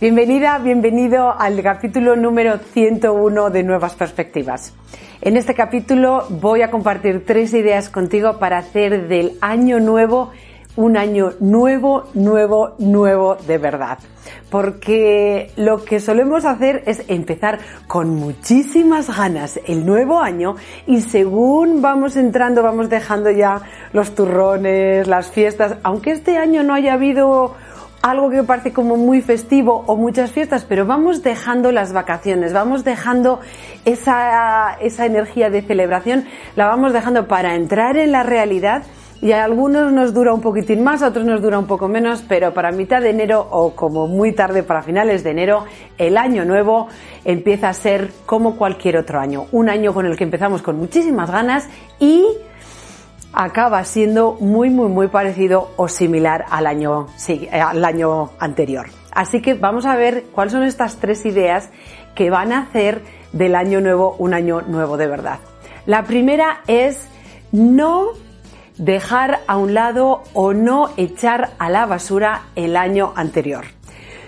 Bienvenida, bienvenido al capítulo número 101 de Nuevas Perspectivas. En este capítulo voy a compartir tres ideas contigo para hacer del año nuevo un año nuevo, nuevo, nuevo de verdad. Porque lo que solemos hacer es empezar con muchísimas ganas el nuevo año y según vamos entrando vamos dejando ya los turrones, las fiestas, aunque este año no haya habido algo que parece como muy festivo o muchas fiestas, pero vamos dejando las vacaciones, vamos dejando esa, esa energía de celebración, la vamos dejando para entrar en la realidad. Y a algunos nos dura un poquitín más, a otros nos dura un poco menos, pero para mitad de enero o como muy tarde para finales de enero, el año nuevo empieza a ser como cualquier otro año, un año con el que empezamos con muchísimas ganas y acaba siendo muy, muy, muy parecido o similar al año, sí, al año anterior. Así que vamos a ver cuáles son estas tres ideas que van a hacer del año nuevo un año nuevo de verdad. La primera es no dejar a un lado o no echar a la basura el año anterior.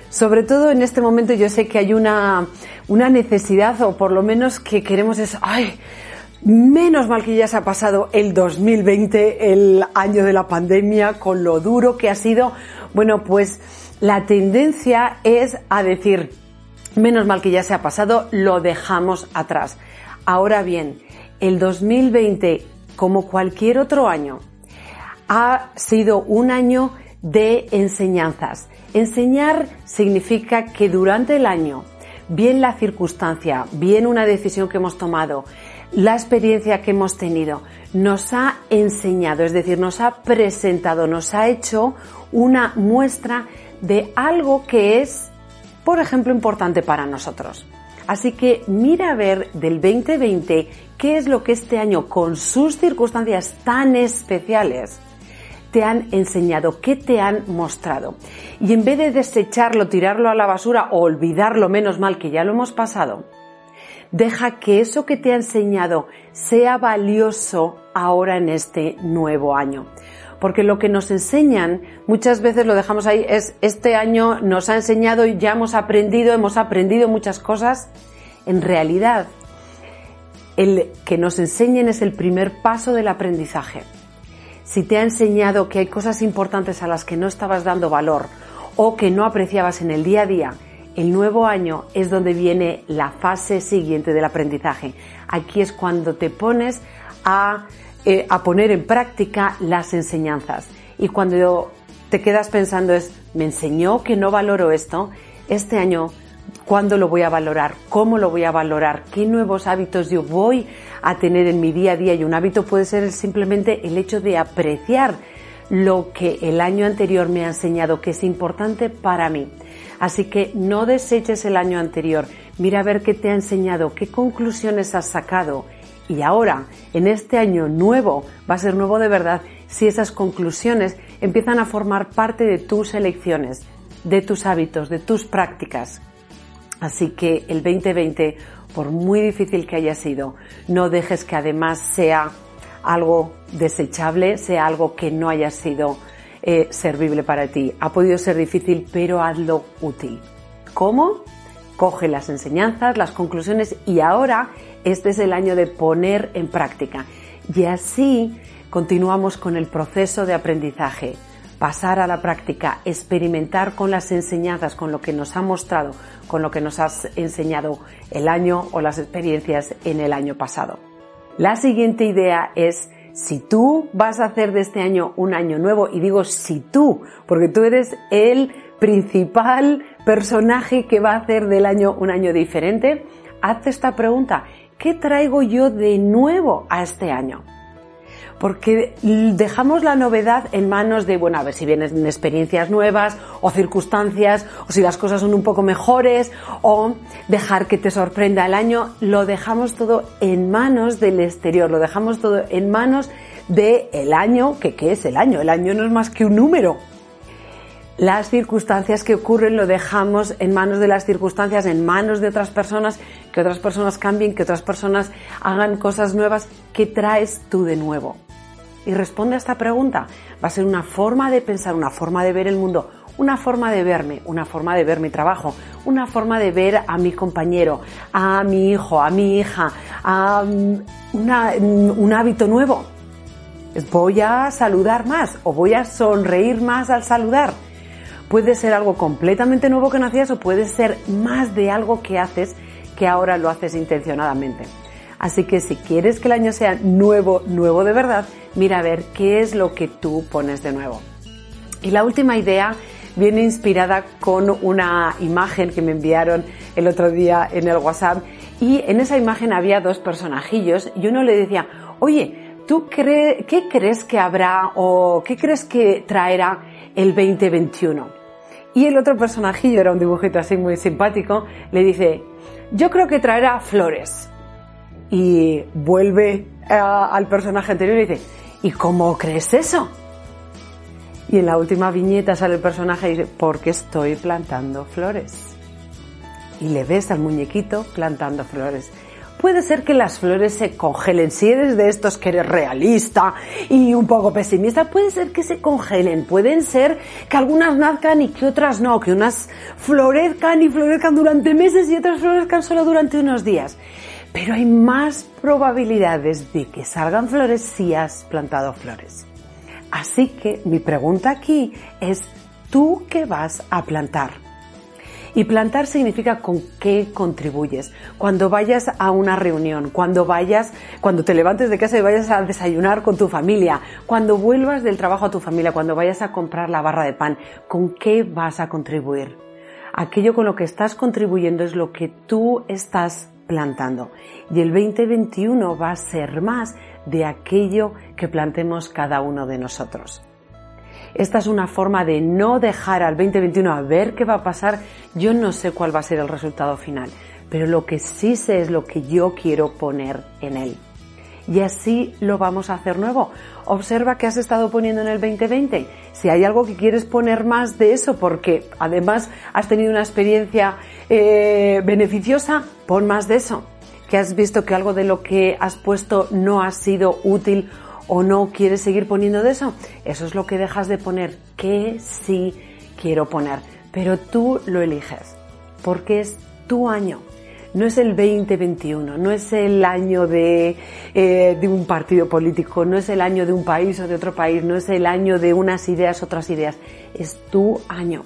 Sobre todo en este momento yo sé que hay una, una necesidad o por lo menos que queremos es, ay, Menos mal que ya se ha pasado el 2020, el año de la pandemia, con lo duro que ha sido. Bueno, pues la tendencia es a decir, menos mal que ya se ha pasado, lo dejamos atrás. Ahora bien, el 2020, como cualquier otro año, ha sido un año de enseñanzas. Enseñar significa que durante el año, bien la circunstancia, bien una decisión que hemos tomado, la experiencia que hemos tenido nos ha enseñado, es decir, nos ha presentado, nos ha hecho una muestra de algo que es, por ejemplo, importante para nosotros. Así que mira a ver del 2020 qué es lo que este año, con sus circunstancias tan especiales, te han enseñado, qué te han mostrado. Y en vez de desecharlo, tirarlo a la basura o olvidarlo menos mal que ya lo hemos pasado, Deja que eso que te ha enseñado sea valioso ahora en este nuevo año. Porque lo que nos enseñan, muchas veces lo dejamos ahí, es este año nos ha enseñado y ya hemos aprendido, hemos aprendido muchas cosas. En realidad, el que nos enseñen es el primer paso del aprendizaje. Si te ha enseñado que hay cosas importantes a las que no estabas dando valor o que no apreciabas en el día a día, el nuevo año es donde viene la fase siguiente del aprendizaje. Aquí es cuando te pones a, eh, a poner en práctica las enseñanzas. Y cuando te quedas pensando es, me enseñó que no valoro esto, este año, ¿cuándo lo voy a valorar? ¿Cómo lo voy a valorar? ¿Qué nuevos hábitos yo voy a tener en mi día a día? Y un hábito puede ser simplemente el hecho de apreciar lo que el año anterior me ha enseñado que es importante para mí. Así que no deseches el año anterior, mira a ver qué te ha enseñado, qué conclusiones has sacado. Y ahora, en este año nuevo, va a ser nuevo de verdad si esas conclusiones empiezan a formar parte de tus elecciones, de tus hábitos, de tus prácticas. Así que el 2020, por muy difícil que haya sido, no dejes que además sea algo desechable, sea algo que no haya sido eh, servible para ti. Ha podido ser difícil, pero hazlo útil. ¿Cómo? Coge las enseñanzas, las conclusiones y ahora este es el año de poner en práctica. Y así continuamos con el proceso de aprendizaje. Pasar a la práctica, experimentar con las enseñanzas, con lo que nos ha mostrado, con lo que nos has enseñado el año o las experiencias en el año pasado. La siguiente idea es si tú vas a hacer de este año un año nuevo, y digo si tú, porque tú eres el principal personaje que va a hacer del año un año diferente, hazte esta pregunta, ¿qué traigo yo de nuevo a este año? Porque dejamos la novedad en manos de, bueno, a ver si vienen experiencias nuevas o circunstancias o si las cosas son un poco mejores o dejar que te sorprenda el año, lo dejamos todo en manos del exterior, lo dejamos todo en manos del el año, que qué es el año, el año no es más que un número. Las circunstancias que ocurren lo dejamos en manos de las circunstancias, en manos de otras personas, que otras personas cambien, que otras personas hagan cosas nuevas. ¿Qué traes tú de nuevo? Y responde a esta pregunta. Va a ser una forma de pensar, una forma de ver el mundo, una forma de verme, una forma de ver mi trabajo, una forma de ver a mi compañero, a mi hijo, a mi hija, a mm, mm, un hábito nuevo. Voy a saludar más o voy a sonreír más al saludar. Puede ser algo completamente nuevo que no hacías o puede ser más de algo que haces que ahora lo haces intencionadamente. Así que si quieres que el año sea nuevo, nuevo de verdad, mira a ver qué es lo que tú pones de nuevo. Y la última idea viene inspirada con una imagen que me enviaron el otro día en el WhatsApp y en esa imagen había dos personajillos y uno le decía, oye, ¿tú qué crees que habrá o qué crees que traerá el 2021? Y el otro personajillo, era un dibujito así muy simpático, le dice, yo creo que traerá flores y vuelve al personaje anterior y dice, ¿y cómo crees eso? Y en la última viñeta sale el personaje y dice, porque estoy plantando flores. Y le ves al muñequito plantando flores. Puede ser que las flores se congelen. Si eres de estos que eres realista y un poco pesimista, puede ser que se congelen. Pueden ser que algunas nazcan y que otras no. Que unas florezcan y florezcan durante meses y otras florezcan solo durante unos días pero hay más probabilidades de que salgan flores si has plantado flores. Así que mi pregunta aquí es, ¿tú qué vas a plantar? Y plantar significa con qué contribuyes. Cuando vayas a una reunión, cuando vayas, cuando te levantes de casa y vayas a desayunar con tu familia, cuando vuelvas del trabajo a tu familia, cuando vayas a comprar la barra de pan, ¿con qué vas a contribuir? Aquello con lo que estás contribuyendo es lo que tú estás plantando. Y el 2021 va a ser más de aquello que plantemos cada uno de nosotros. Esta es una forma de no dejar al 2021 a ver qué va a pasar. Yo no sé cuál va a ser el resultado final, pero lo que sí sé es lo que yo quiero poner en él. Y así lo vamos a hacer nuevo. Observa qué has estado poniendo en el 2020. Si hay algo que quieres poner más de eso porque además has tenido una experiencia eh, beneficiosa, pon más de eso. Que has visto que algo de lo que has puesto no ha sido útil o no quieres seguir poniendo de eso. Eso es lo que dejas de poner. Que sí quiero poner. Pero tú lo eliges. Porque es tu año no es el 2021, no es el año de, eh, de, un partido político, no es el año de un país o de otro país, no es el año de unas ideas, otras ideas, es tu año.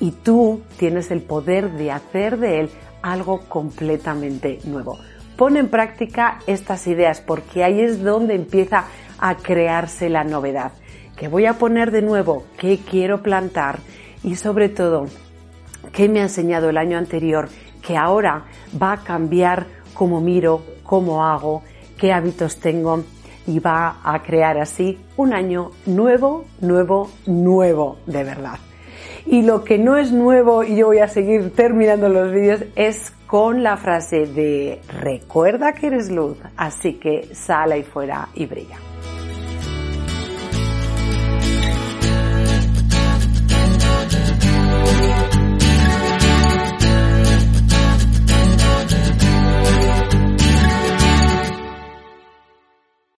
Y tú tienes el poder de hacer de él algo completamente nuevo. Pon en práctica estas ideas porque ahí es donde empieza a crearse la novedad. Que voy a poner de nuevo, qué quiero plantar y sobre todo, qué me ha enseñado el año anterior que ahora va a cambiar cómo miro, cómo hago, qué hábitos tengo y va a crear así un año nuevo, nuevo, nuevo de verdad. Y lo que no es nuevo, y yo voy a seguir terminando los vídeos, es con la frase de recuerda que eres luz, así que sal ahí fuera y brilla.